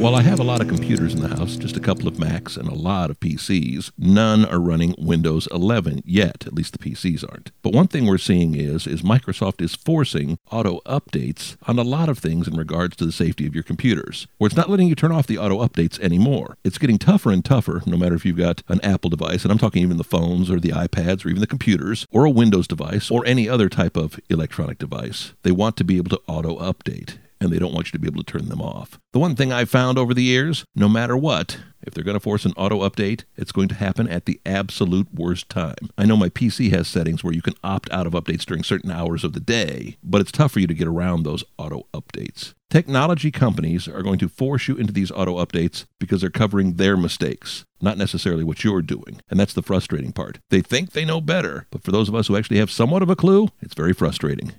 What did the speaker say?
Well, I have a lot of computers in the house, just a couple of Macs and a lot of PCs. None are running Windows 11 yet, at least the PCs aren't. But one thing we're seeing is is Microsoft is forcing auto updates on a lot of things in regards to the safety of your computers. Where it's not letting you turn off the auto updates anymore. It's getting tougher and tougher no matter if you've got an Apple device, and I'm talking even the phones or the iPads or even the computers or a Windows device or any other type of electronic device. They want to be able to auto update and they don't want you to be able to turn them off. The one thing I've found over the years, no matter what, if they're going to force an auto update, it's going to happen at the absolute worst time. I know my PC has settings where you can opt out of updates during certain hours of the day, but it's tough for you to get around those auto updates. Technology companies are going to force you into these auto updates because they're covering their mistakes, not necessarily what you're doing. And that's the frustrating part. They think they know better, but for those of us who actually have somewhat of a clue, it's very frustrating.